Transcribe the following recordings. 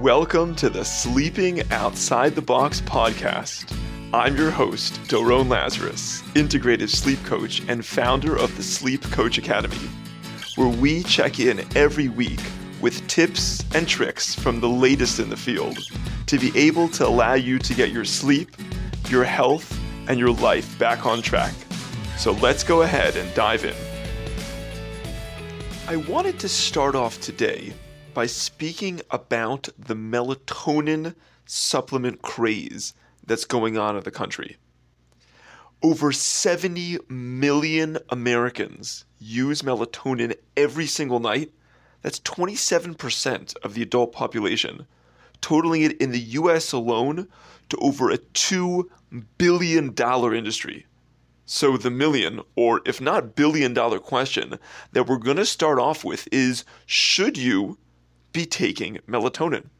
Welcome to the Sleeping Outside the Box podcast. I'm your host, Doron Lazarus, integrative sleep coach and founder of the Sleep Coach Academy, where we check in every week with tips and tricks from the latest in the field to be able to allow you to get your sleep, your health, and your life back on track. So let's go ahead and dive in. I wanted to start off today by speaking about the melatonin supplement craze that's going on in the country. Over 70 million Americans use melatonin every single night. That's 27% of the adult population, totaling it in the US alone to over a $2 billion industry. So, the million, or if not billion dollar question that we're going to start off with is should you be taking melatonin?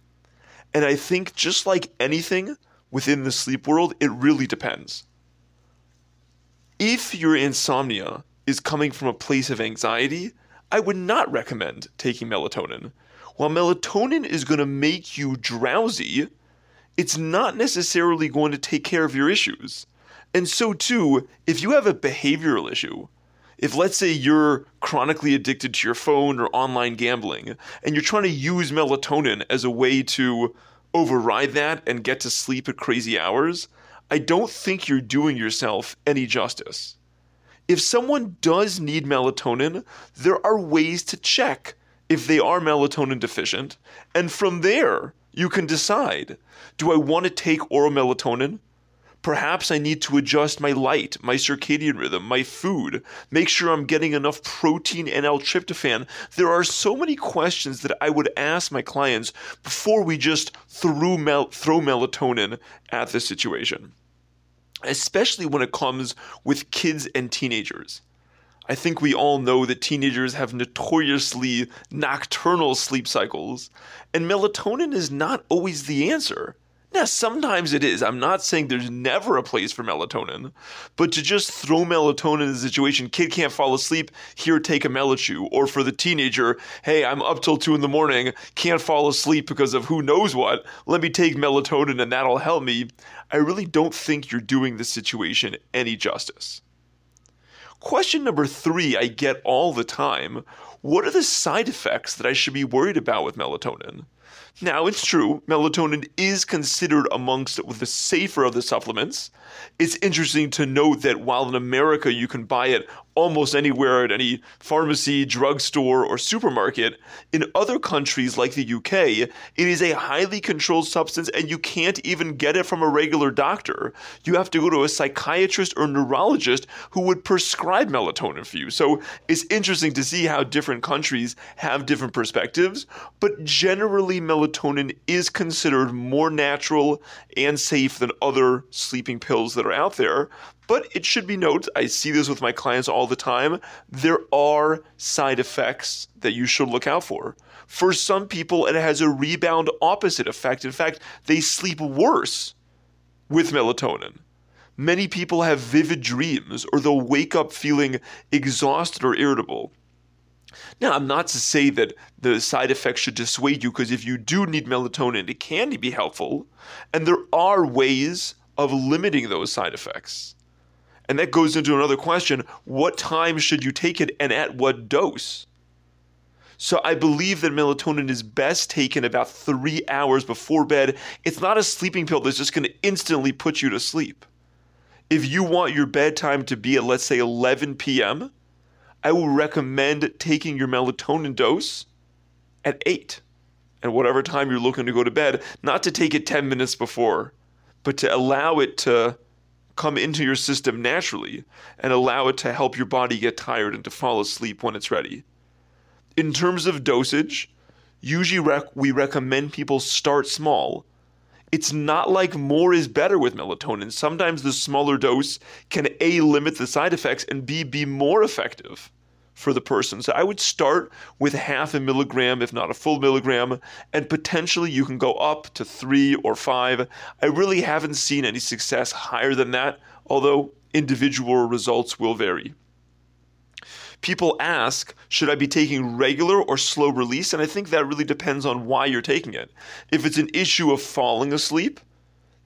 And I think just like anything within the sleep world, it really depends. If your insomnia is coming from a place of anxiety, I would not recommend taking melatonin. While melatonin is going to make you drowsy, it's not necessarily going to take care of your issues. And so, too, if you have a behavioral issue, if let's say you're chronically addicted to your phone or online gambling, and you're trying to use melatonin as a way to override that and get to sleep at crazy hours, I don't think you're doing yourself any justice. If someone does need melatonin, there are ways to check if they are melatonin deficient, and from there, you can decide do I want to take oral melatonin? Perhaps I need to adjust my light, my circadian rhythm, my food, make sure I'm getting enough protein and L-tryptophan. There are so many questions that I would ask my clients before we just throw, mel- throw melatonin at the situation, especially when it comes with kids and teenagers. I think we all know that teenagers have notoriously nocturnal sleep cycles, and melatonin is not always the answer. Now, sometimes it is. I'm not saying there's never a place for melatonin, but to just throw melatonin in a situation, kid can't fall asleep, here, take a Melachew. Or for the teenager, hey, I'm up till two in the morning, can't fall asleep because of who knows what, let me take melatonin and that'll help me. I really don't think you're doing the situation any justice. Question number three I get all the time What are the side effects that I should be worried about with melatonin? Now, it's true, melatonin is considered amongst the safer of the supplements. It's interesting to note that while in America you can buy it almost anywhere at any pharmacy, drugstore, or supermarket, in other countries like the UK, it is a highly controlled substance and you can't even get it from a regular doctor. You have to go to a psychiatrist or neurologist who would prescribe melatonin for you. So it's interesting to see how different countries have different perspectives, but generally, melatonin is considered more natural and safe than other sleeping pills that are out there. But it should be noted, I see this with my clients all the time, there are side effects that you should look out for. For some people, it has a rebound opposite effect. In fact, they sleep worse with melatonin. Many people have vivid dreams or they'll wake up feeling exhausted or irritable. Now, I'm not to say that the side effects should dissuade you because if you do need melatonin, it can be helpful. And there are ways of limiting those side effects. And that goes into another question what time should you take it and at what dose? So I believe that melatonin is best taken about three hours before bed. It's not a sleeping pill that's just going to instantly put you to sleep. If you want your bedtime to be at, let's say, 11 p.m., I will recommend taking your melatonin dose at 8 and whatever time you're looking to go to bed, not to take it 10 minutes before, but to allow it to come into your system naturally and allow it to help your body get tired and to fall asleep when it's ready. In terms of dosage, usually rec- we recommend people start small. It's not like more is better with melatonin. Sometimes the smaller dose can A, limit the side effects, and B, be more effective for the person. So I would start with half a milligram, if not a full milligram, and potentially you can go up to three or five. I really haven't seen any success higher than that, although individual results will vary. People ask, should I be taking regular or slow release? And I think that really depends on why you're taking it. If it's an issue of falling asleep,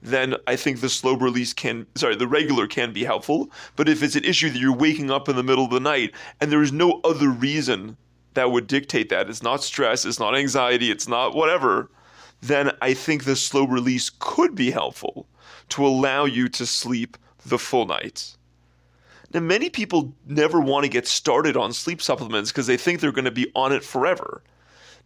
then I think the slow release can, sorry, the regular can be helpful. But if it's an issue that you're waking up in the middle of the night and there is no other reason that would dictate that, it's not stress, it's not anxiety, it's not whatever, then I think the slow release could be helpful to allow you to sleep the full night. Now, many people never want to get started on sleep supplements because they think they're going to be on it forever.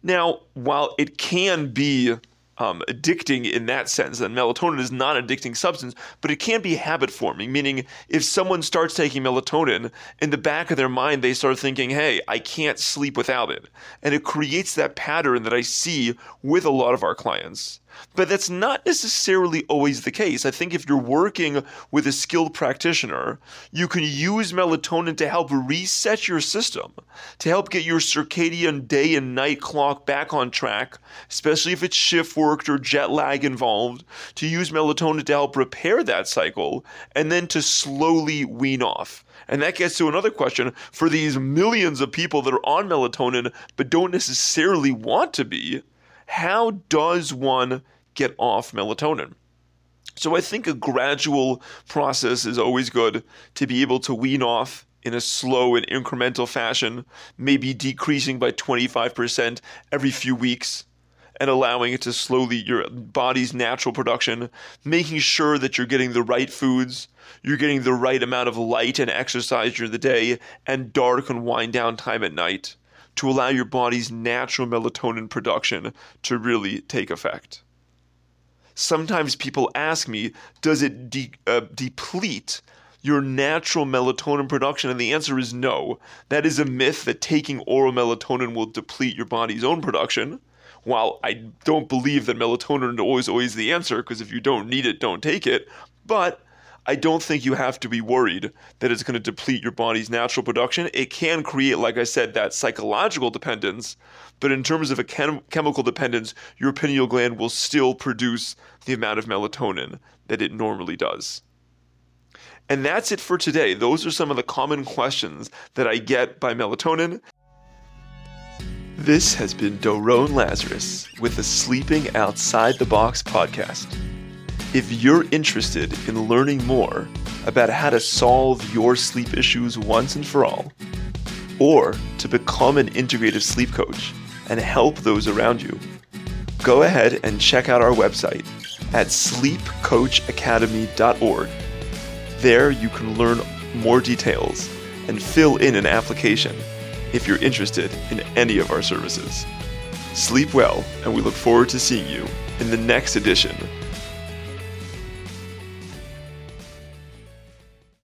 Now, while it can be um, addicting in that sense. And melatonin is not an addicting substance, but it can be habit forming, meaning if someone starts taking melatonin, in the back of their mind, they start thinking, hey, I can't sleep without it. And it creates that pattern that I see with a lot of our clients. But that's not necessarily always the case. I think if you're working with a skilled practitioner, you can use melatonin to help reset your system, to help get your circadian day and night clock back on track, especially if it's shift worked or jet lag involved, to use melatonin to help repair that cycle, and then to slowly wean off. And that gets to another question for these millions of people that are on melatonin but don't necessarily want to be how does one get off melatonin? So I think a gradual process is always good to be able to wean off in a slow and incremental fashion, maybe decreasing by 25% every few weeks and allowing it to slowly your body's natural production, making sure that you're getting the right foods, you're getting the right amount of light and exercise during the day, and dark and wind down time at night to allow your body's natural melatonin production to really take effect. Sometimes people ask me, does it de- uh, deplete your natural melatonin production? And the answer is no. That is a myth that taking oral melatonin will deplete your body's own production. While I don't believe that melatonin is always always the answer, because if you don't need it, don't take it. But I don't think you have to be worried that it's going to deplete your body's natural production. It can create, like I said, that psychological dependence, but in terms of a chem- chemical dependence, your pineal gland will still produce the amount of melatonin that it normally does. And that's it for today. Those are some of the common questions that I get by melatonin. This has been Doron Lazarus with the Sleeping Outside the Box podcast. If you're interested in learning more about how to solve your sleep issues once and for all, or to become an integrative sleep coach and help those around you, go ahead and check out our website at sleepcoachacademy.org. There you can learn more details and fill in an application if you're interested in any of our services. Sleep well, and we look forward to seeing you in the next edition